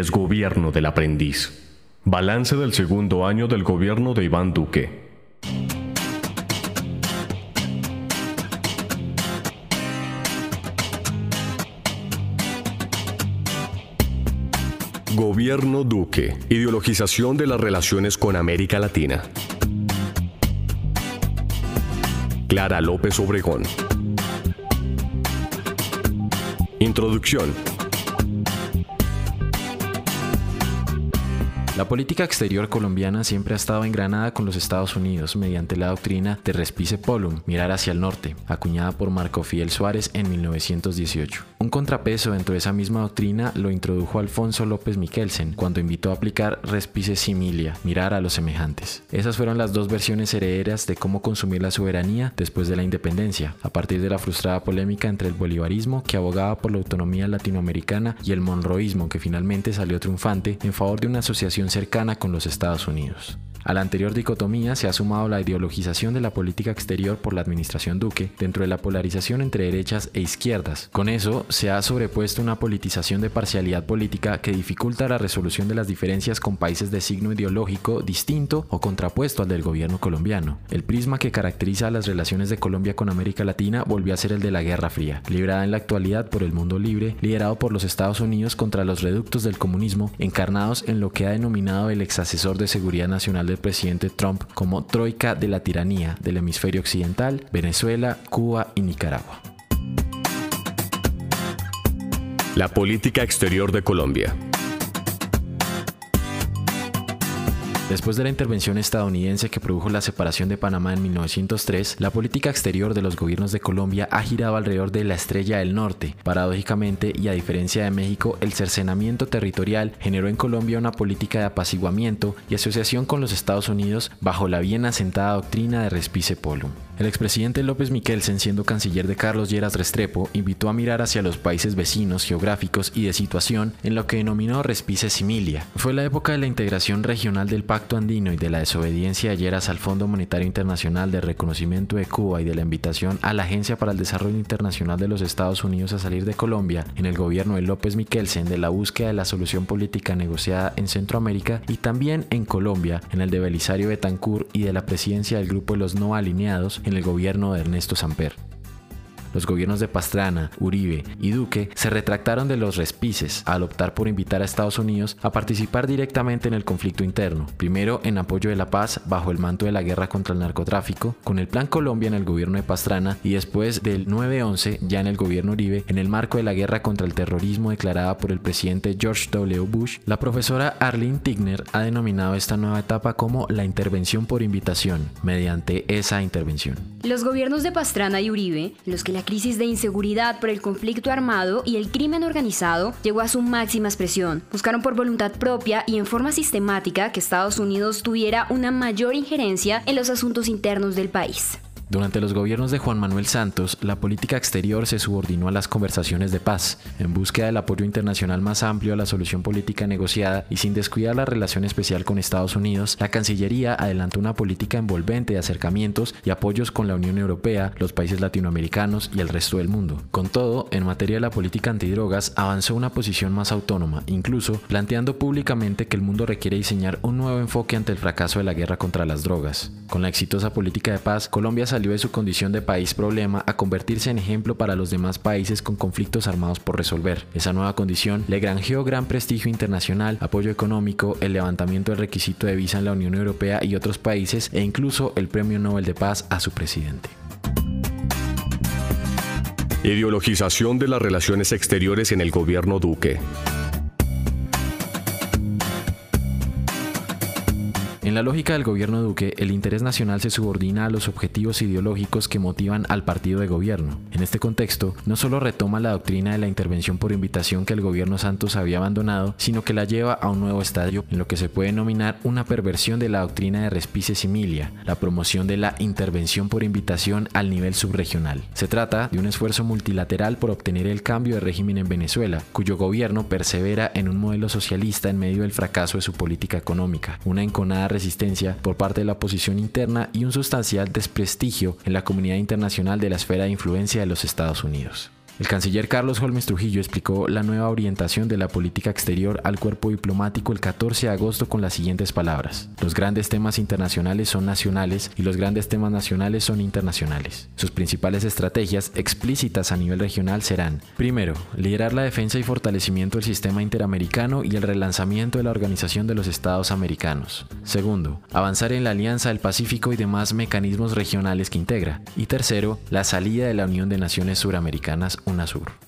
Desgobierno del aprendiz. Balance del segundo año del gobierno de Iván Duque. Gobierno Duque. Ideologización de las relaciones con América Latina. Clara López Obregón. Introducción. La política exterior colombiana siempre ha estado engranada con los Estados Unidos mediante la doctrina de Respice Polum, mirar hacia el norte, acuñada por Marco Fidel Suárez en 1918. Un contrapeso dentro de esa misma doctrina lo introdujo Alfonso López Miquelsen cuando invitó a aplicar Respice Similia, mirar a los semejantes. Esas fueron las dos versiones herederas de cómo consumir la soberanía después de la independencia, a partir de la frustrada polémica entre el bolivarismo que abogaba por la autonomía latinoamericana y el monroísmo que finalmente salió triunfante en favor de una asociación cercana con los Estados Unidos. A la anterior dicotomía se ha sumado la ideologización de la política exterior por la administración Duque dentro de la polarización entre derechas e izquierdas. Con eso se ha sobrepuesto una politización de parcialidad política que dificulta la resolución de las diferencias con países de signo ideológico distinto o contrapuesto al del gobierno colombiano. El prisma que caracteriza las relaciones de Colombia con América Latina volvió a ser el de la Guerra Fría, librada en la actualidad por el mundo libre, liderado por los Estados Unidos contra los reductos del comunismo, encarnados en lo que ha denominado el ex asesor de seguridad nacional del presidente Trump como troika de la tiranía del hemisferio occidental, Venezuela, Cuba y Nicaragua. La política exterior de Colombia. Después de la intervención estadounidense que produjo la separación de Panamá en 1903, la política exterior de los gobiernos de Colombia ha girado alrededor de la estrella del norte. Paradójicamente, y a diferencia de México, el cercenamiento territorial generó en Colombia una política de apaciguamiento y asociación con los Estados Unidos bajo la bien asentada doctrina de Respice Polum. El expresidente López Miquelsen, siendo canciller de Carlos Lleras Restrepo, invitó a mirar hacia los países vecinos, geográficos y de situación en lo que denominó Respice Similia. Fue la época de la integración regional del Pacto Andino y de la desobediencia de Lleras al Fondo Monetario Internacional de Reconocimiento de Cuba y de la invitación a la Agencia para el Desarrollo Internacional de los Estados Unidos a salir de Colombia en el gobierno de López Miquelsen de la búsqueda de la solución política negociada en Centroamérica y también en Colombia en el de Belisario Betancourt y de la presidencia del Grupo de los No Alineados en el gobierno de Ernesto Samper los gobiernos de Pastrana, Uribe y Duque se retractaron de los respices al optar por invitar a Estados Unidos a participar directamente en el conflicto interno, primero en apoyo de la paz bajo el manto de la guerra contra el narcotráfico, con el Plan Colombia en el gobierno de Pastrana y después del 9-11 ya en el gobierno Uribe en el marco de la guerra contra el terrorismo declarada por el presidente George W. Bush, la profesora Arlene Tigner ha denominado esta nueva etapa como la intervención por invitación, mediante esa intervención. Los gobiernos de Pastrana y Uribe, los que la crisis de inseguridad por el conflicto armado y el crimen organizado llegó a su máxima expresión. Buscaron por voluntad propia y en forma sistemática que Estados Unidos tuviera una mayor injerencia en los asuntos internos del país. Durante los gobiernos de Juan Manuel Santos, la política exterior se subordinó a las conversaciones de paz, en búsqueda del apoyo internacional más amplio a la solución política negociada y sin descuidar la relación especial con Estados Unidos, la Cancillería adelantó una política envolvente de acercamientos y apoyos con la Unión Europea, los países latinoamericanos y el resto del mundo. Con todo, en materia de la política antidrogas, avanzó una posición más autónoma, incluso planteando públicamente que el mundo requiere diseñar un nuevo enfoque ante el fracaso de la guerra contra las drogas. Con la exitosa política de paz, Colombia salió de su condición de país problema a convertirse en ejemplo para los demás países con conflictos armados por resolver. Esa nueva condición le granjeó gran prestigio internacional, apoyo económico, el levantamiento del requisito de visa en la Unión Europea y otros países e incluso el Premio Nobel de Paz a su presidente. Ideologización de las relaciones exteriores en el gobierno Duque. La lógica del gobierno Duque, el interés nacional se subordina a los objetivos ideológicos que motivan al partido de gobierno. En este contexto, no solo retoma la doctrina de la intervención por invitación que el gobierno Santos había abandonado, sino que la lleva a un nuevo estadio en lo que se puede denominar una perversión de la doctrina de Respice Similia, la promoción de la intervención por invitación al nivel subregional. Se trata de un esfuerzo multilateral por obtener el cambio de régimen en Venezuela, cuyo gobierno persevera en un modelo socialista en medio del fracaso de su política económica, una enconada resistencia por parte de la oposición interna y un sustancial desprestigio en la comunidad internacional de la esfera de influencia de los Estados Unidos. El canciller Carlos Holmes Trujillo explicó la nueva orientación de la política exterior al cuerpo diplomático el 14 de agosto con las siguientes palabras. Los grandes temas internacionales son nacionales y los grandes temas nacionales son internacionales. Sus principales estrategias explícitas a nivel regional serán, primero, liderar la defensa y fortalecimiento del sistema interamericano y el relanzamiento de la Organización de los Estados Americanos. Segundo, avanzar en la Alianza del Pacífico y demás mecanismos regionales que integra. Y tercero, la salida de la Unión de Naciones Suramericanas,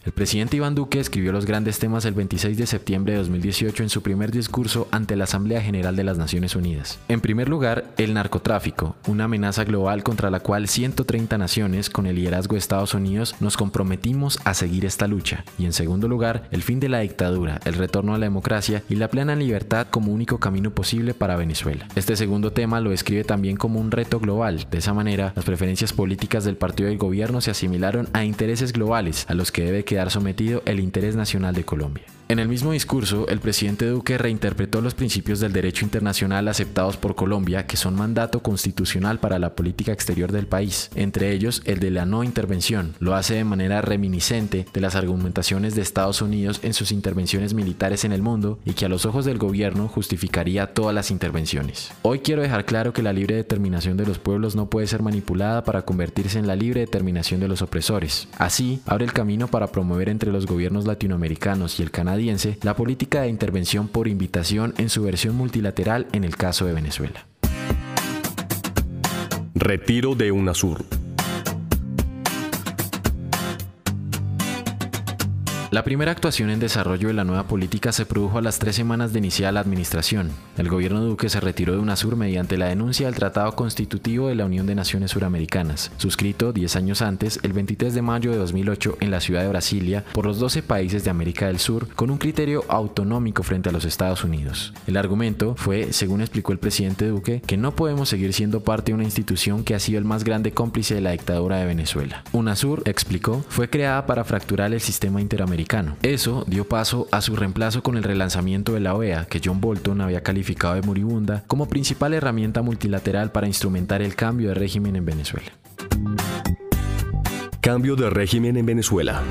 El presidente Iván Duque escribió los grandes temas el 26 de septiembre de 2018 en su primer discurso ante la Asamblea General de las Naciones Unidas. En primer lugar, el narcotráfico, una amenaza global contra la cual 130 naciones, con el liderazgo de Estados Unidos, nos comprometimos a seguir esta lucha. Y en segundo lugar, el fin de la dictadura, el retorno a la democracia y la plena libertad como único camino posible para Venezuela. Este segundo tema lo describe también como un reto global. De esa manera, las preferencias políticas del partido del gobierno se asimilaron a intereses globales a los que debe quedar sometido el interés nacional de Colombia. En el mismo discurso, el presidente Duque reinterpretó los principios del derecho internacional aceptados por Colombia, que son mandato constitucional para la política exterior del país, entre ellos el de la no intervención. Lo hace de manera reminiscente de las argumentaciones de Estados Unidos en sus intervenciones militares en el mundo y que a los ojos del gobierno justificaría todas las intervenciones. Hoy quiero dejar claro que la libre determinación de los pueblos no puede ser manipulada para convertirse en la libre determinación de los opresores. Así, abre el camino para promover entre los gobiernos latinoamericanos y el canadiense la política de intervención por invitación en su versión multilateral en el caso de Venezuela. Retiro de UNASUR. La primera actuación en desarrollo de la nueva política se produjo a las tres semanas de iniciar la administración. El gobierno Duque se retiró de UNASUR mediante la denuncia del Tratado Constitutivo de la Unión de Naciones Suramericanas, suscrito 10 años antes, el 23 de mayo de 2008, en la ciudad de Brasilia, por los 12 países de América del Sur, con un criterio autonómico frente a los Estados Unidos. El argumento fue, según explicó el presidente Duque, que no podemos seguir siendo parte de una institución que ha sido el más grande cómplice de la dictadura de Venezuela. UNASUR, explicó, fue creada para fracturar el sistema interamericano eso dio paso a su reemplazo con el relanzamiento de la OEA, que John Bolton había calificado de moribunda, como principal herramienta multilateral para instrumentar el cambio de régimen en Venezuela. Cambio de régimen en Venezuela.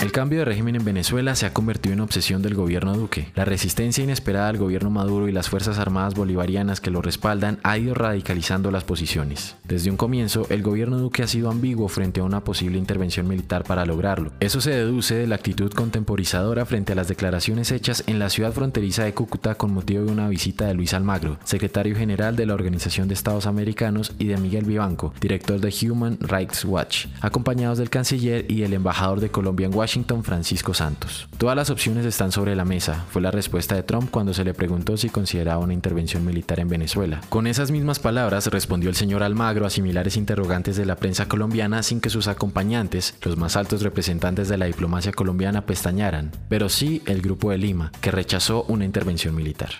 El cambio de régimen en Venezuela se ha convertido en obsesión del gobierno Duque. La resistencia inesperada del gobierno Maduro y las Fuerzas Armadas Bolivarianas que lo respaldan ha ido radicalizando las posiciones. Desde un comienzo, el gobierno Duque ha sido ambiguo frente a una posible intervención militar para lograrlo. Eso se deduce de la actitud contemporizadora frente a las declaraciones hechas en la ciudad fronteriza de Cúcuta con motivo de una visita de Luis Almagro, secretario general de la Organización de Estados Americanos, y de Miguel Vivanco, director de Human Rights Watch, acompañados del canciller y el embajador de Colombia en Washington Francisco Santos. Todas las opciones están sobre la mesa, fue la respuesta de Trump cuando se le preguntó si consideraba una intervención militar en Venezuela. Con esas mismas palabras respondió el señor Almagro a similares interrogantes de la prensa colombiana sin que sus acompañantes, los más altos representantes de la diplomacia colombiana, pestañaran, pero sí el Grupo de Lima, que rechazó una intervención militar.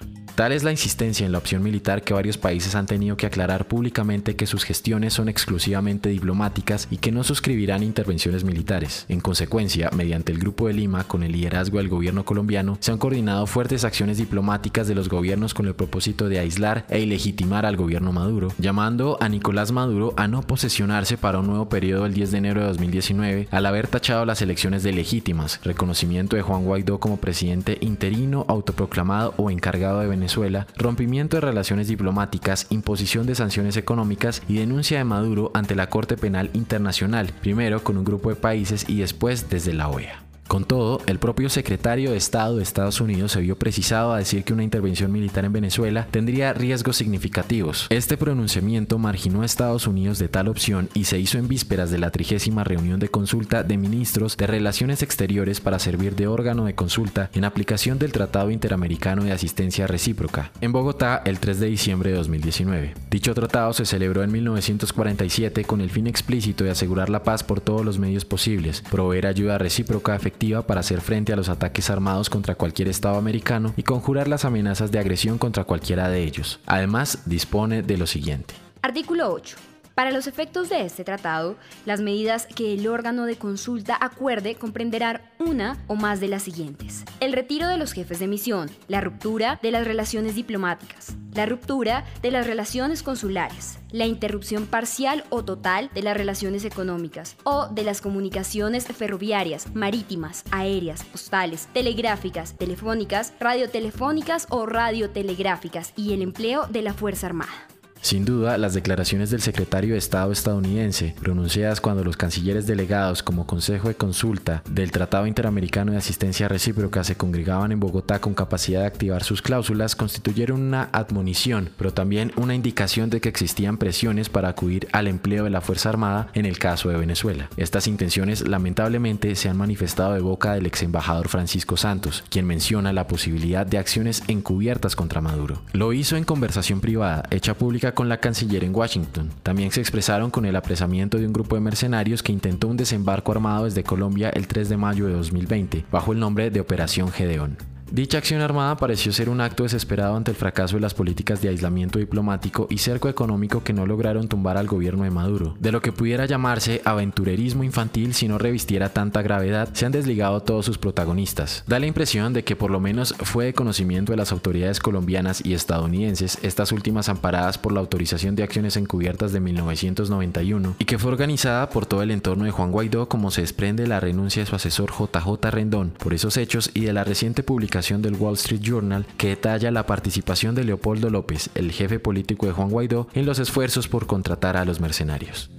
Tal es la insistencia en la opción militar que varios países han tenido que aclarar públicamente que sus gestiones son exclusivamente diplomáticas y que no suscribirán intervenciones militares. En consecuencia, mediante el Grupo de Lima, con el liderazgo del gobierno colombiano, se han coordinado fuertes acciones diplomáticas de los gobiernos con el propósito de aislar e ilegitimar al gobierno Maduro, llamando a Nicolás Maduro a no posesionarse para un nuevo periodo el 10 de enero de 2019 al haber tachado las elecciones de legítimas, reconocimiento de Juan Guaidó como presidente interino, autoproclamado o encargado de Venezuela rompimiento de relaciones diplomáticas, imposición de sanciones económicas y denuncia de Maduro ante la Corte Penal Internacional, primero con un grupo de países y después desde la OEA. Con todo, el propio secretario de Estado de Estados Unidos se vio precisado a decir que una intervención militar en Venezuela tendría riesgos significativos. Este pronunciamiento marginó a Estados Unidos de tal opción y se hizo en vísperas de la trigésima reunión de consulta de ministros de Relaciones Exteriores para servir de órgano de consulta en aplicación del Tratado Interamericano de Asistencia Recíproca, en Bogotá el 3 de diciembre de 2019. Dicho tratado se celebró en 1947 con el fin explícito de asegurar la paz por todos los medios posibles, proveer ayuda recíproca efectiva para hacer frente a los ataques armados contra cualquier Estado americano y conjurar las amenazas de agresión contra cualquiera de ellos. Además, dispone de lo siguiente. Artículo 8. Para los efectos de este tratado, las medidas que el órgano de consulta acuerde comprenderán una o más de las siguientes. El retiro de los jefes de misión, la ruptura de las relaciones diplomáticas, la ruptura de las relaciones consulares, la interrupción parcial o total de las relaciones económicas o de las comunicaciones ferroviarias, marítimas, aéreas, postales, telegráficas, telefónicas, radiotelefónicas o radiotelegráficas y el empleo de la Fuerza Armada. Sin duda, las declaraciones del secretario de Estado estadounidense, pronunciadas cuando los cancilleres delegados como Consejo de Consulta del Tratado Interamericano de Asistencia Recíproca se congregaban en Bogotá con capacidad de activar sus cláusulas, constituyeron una admonición, pero también una indicación de que existían presiones para acudir al empleo de la Fuerza Armada en el caso de Venezuela. Estas intenciones lamentablemente se han manifestado de boca del ex embajador Francisco Santos, quien menciona la posibilidad de acciones encubiertas contra Maduro. Lo hizo en conversación privada, hecha pública con la canciller en Washington. También se expresaron con el apresamiento de un grupo de mercenarios que intentó un desembarco armado desde Colombia el 3 de mayo de 2020, bajo el nombre de Operación Gedeón. Dicha acción armada pareció ser un acto desesperado ante el fracaso de las políticas de aislamiento diplomático y cerco económico que no lograron tumbar al gobierno de Maduro. De lo que pudiera llamarse aventurerismo infantil si no revistiera tanta gravedad, se han desligado todos sus protagonistas. Da la impresión de que por lo menos fue de conocimiento de las autoridades colombianas y estadounidenses, estas últimas amparadas por la autorización de acciones encubiertas de 1991, y que fue organizada por todo el entorno de Juan Guaidó como se desprende la renuncia de su asesor JJ Rendón por esos hechos y de la reciente publicación del Wall Street Journal que detalla la participación de Leopoldo López, el jefe político de Juan Guaidó, en los esfuerzos por contratar a los mercenarios.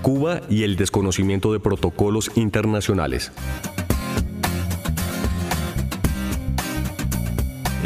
Cuba y el desconocimiento de protocolos internacionales.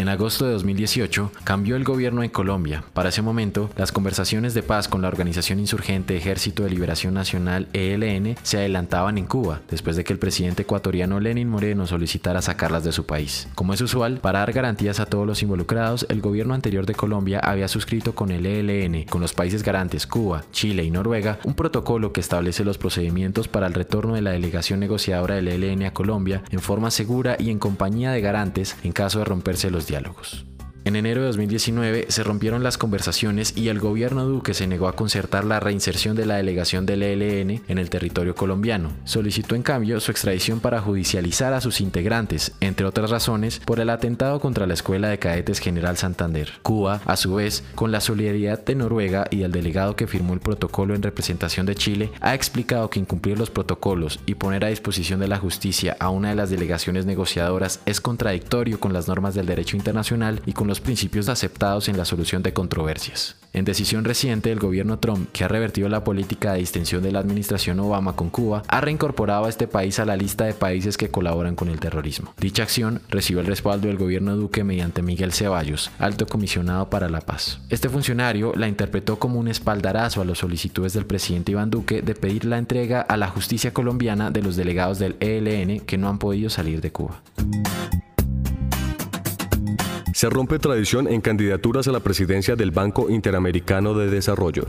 En agosto de 2018 cambió el gobierno en Colombia. Para ese momento, las conversaciones de paz con la organización insurgente Ejército de Liberación Nacional ELN se adelantaban en Cuba, después de que el presidente ecuatoriano Lenin Moreno solicitara sacarlas de su país. Como es usual, para dar garantías a todos los involucrados, el gobierno anterior de Colombia había suscrito con el ELN, con los países garantes Cuba, Chile y Noruega, un protocolo que establece los procedimientos para el retorno de la delegación negociadora del ELN a Colombia en forma segura y en compañía de garantes en caso de romperse los diálogos diálogos. En enero de 2019 se rompieron las conversaciones y el gobierno Duque se negó a concertar la reinserción de la delegación del ELN en el territorio colombiano. Solicitó en cambio su extradición para judicializar a sus integrantes, entre otras razones, por el atentado contra la Escuela de Cadetes General Santander. Cuba, a su vez, con la solidaridad de Noruega y del delegado que firmó el protocolo en representación de Chile, ha explicado que incumplir los protocolos y poner a disposición de la justicia a una de las delegaciones negociadoras es contradictorio con las normas del derecho internacional y con los principios aceptados en la solución de controversias. En decisión reciente, el gobierno Trump, que ha revertido la política de distensión de la administración Obama con Cuba, ha reincorporado a este país a la lista de países que colaboran con el terrorismo. Dicha acción recibe el respaldo del gobierno Duque mediante Miguel Ceballos, alto comisionado para la paz. Este funcionario la interpretó como un espaldarazo a las solicitudes del presidente Iván Duque de pedir la entrega a la justicia colombiana de los delegados del ELN que no han podido salir de Cuba. Se rompe tradición en candidaturas a la presidencia del Banco Interamericano de Desarrollo.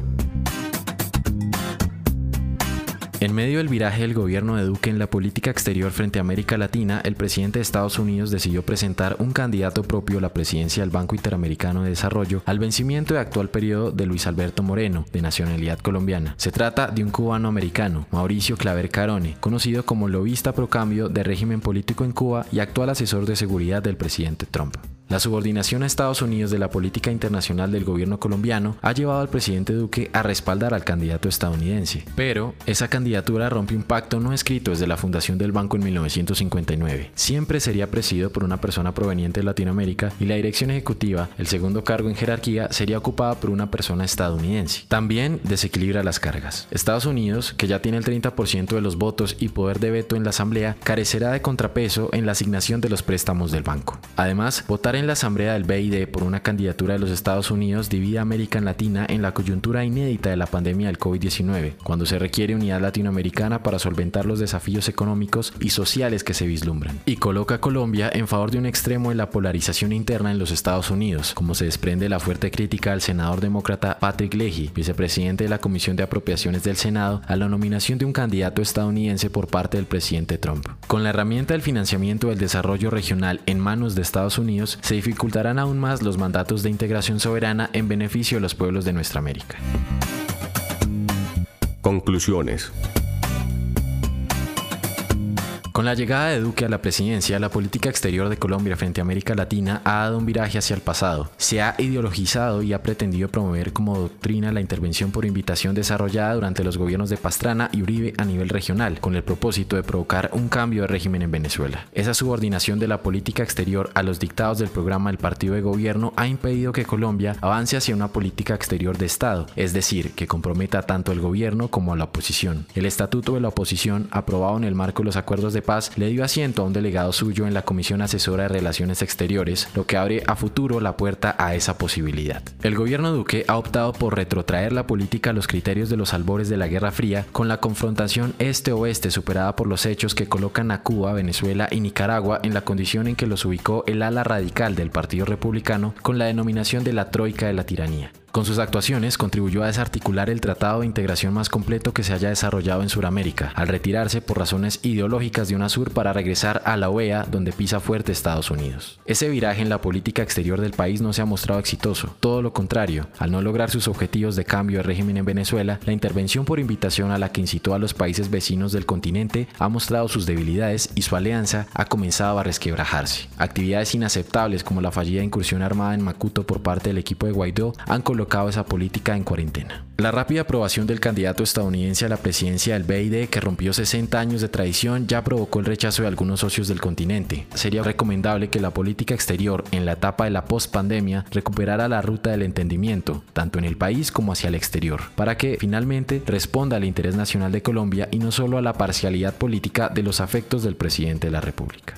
En medio del viraje del gobierno de Duque en la política exterior frente a América Latina, el presidente de Estados Unidos decidió presentar un candidato propio a la presidencia del Banco Interamericano de Desarrollo al vencimiento de actual periodo de Luis Alberto Moreno, de nacionalidad colombiana. Se trata de un cubano americano, Mauricio Claver Carone, conocido como lobista pro cambio de régimen político en Cuba y actual asesor de seguridad del presidente Trump. La subordinación a Estados Unidos de la política internacional del gobierno colombiano ha llevado al presidente Duque a respaldar al candidato estadounidense. Pero esa candidatura rompe un pacto no escrito desde la fundación del banco en 1959. Siempre sería presidido por una persona proveniente de Latinoamérica y la dirección ejecutiva, el segundo cargo en jerarquía, sería ocupada por una persona estadounidense. También desequilibra las cargas. Estados Unidos, que ya tiene el 30% de los votos y poder de veto en la Asamblea, carecerá de contrapeso en la asignación de los préstamos del banco. Además, votar en la asamblea del BID por una candidatura de los Estados Unidos divide a América Latina en la coyuntura inédita de la pandemia del COVID-19, cuando se requiere unidad latinoamericana para solventar los desafíos económicos y sociales que se vislumbran, y coloca a Colombia en favor de un extremo en la polarización interna en los Estados Unidos, como se desprende la fuerte crítica al senador demócrata Patrick Leahy, vicepresidente de la Comisión de Apropiaciones del Senado, a la nominación de un candidato estadounidense por parte del presidente Trump. Con la herramienta del financiamiento del desarrollo regional en manos de Estados Unidos, se dificultarán aún más los mandatos de integración soberana en beneficio de los pueblos de nuestra América. Conclusiones. Con la llegada de Duque a la presidencia, la política exterior de Colombia frente a América Latina ha dado un viraje hacia el pasado. Se ha ideologizado y ha pretendido promover como doctrina la intervención por invitación desarrollada durante los gobiernos de Pastrana y Uribe a nivel regional, con el propósito de provocar un cambio de régimen en Venezuela. Esa subordinación de la política exterior a los dictados del programa del partido de gobierno ha impedido que Colombia avance hacia una política exterior de Estado, es decir, que comprometa tanto el gobierno como a la oposición. El estatuto de la oposición, aprobado en el marco de los acuerdos de Paz le dio asiento a un delegado suyo en la Comisión Asesora de Relaciones Exteriores, lo que abre a futuro la puerta a esa posibilidad. El gobierno Duque ha optado por retrotraer la política a los criterios de los albores de la Guerra Fría, con la confrontación este-oeste superada por los hechos que colocan a Cuba, Venezuela y Nicaragua en la condición en que los ubicó el ala radical del Partido Republicano con la denominación de la Troika de la Tiranía. Con sus actuaciones contribuyó a desarticular el tratado de integración más completo que se haya desarrollado en Sudamérica, al retirarse por razones ideológicas de UNASUR para regresar a la OEA donde pisa fuerte Estados Unidos. Ese viraje en la política exterior del país no se ha mostrado exitoso, todo lo contrario, al no lograr sus objetivos de cambio de régimen en Venezuela, la intervención por invitación a la que incitó a los países vecinos del continente ha mostrado sus debilidades y su alianza ha comenzado a resquebrajarse. Actividades inaceptables como la fallida incursión armada en Macuto por parte del equipo de Guaidó han colocado esa política en cuarentena. La rápida aprobación del candidato estadounidense a la presidencia del BID, que rompió 60 años de tradición, ya provocó el rechazo de algunos socios del continente. Sería recomendable que la política exterior, en la etapa de la post-pandemia, recuperara la ruta del entendimiento, tanto en el país como hacia el exterior, para que finalmente responda al interés nacional de Colombia y no solo a la parcialidad política de los afectos del presidente de la República.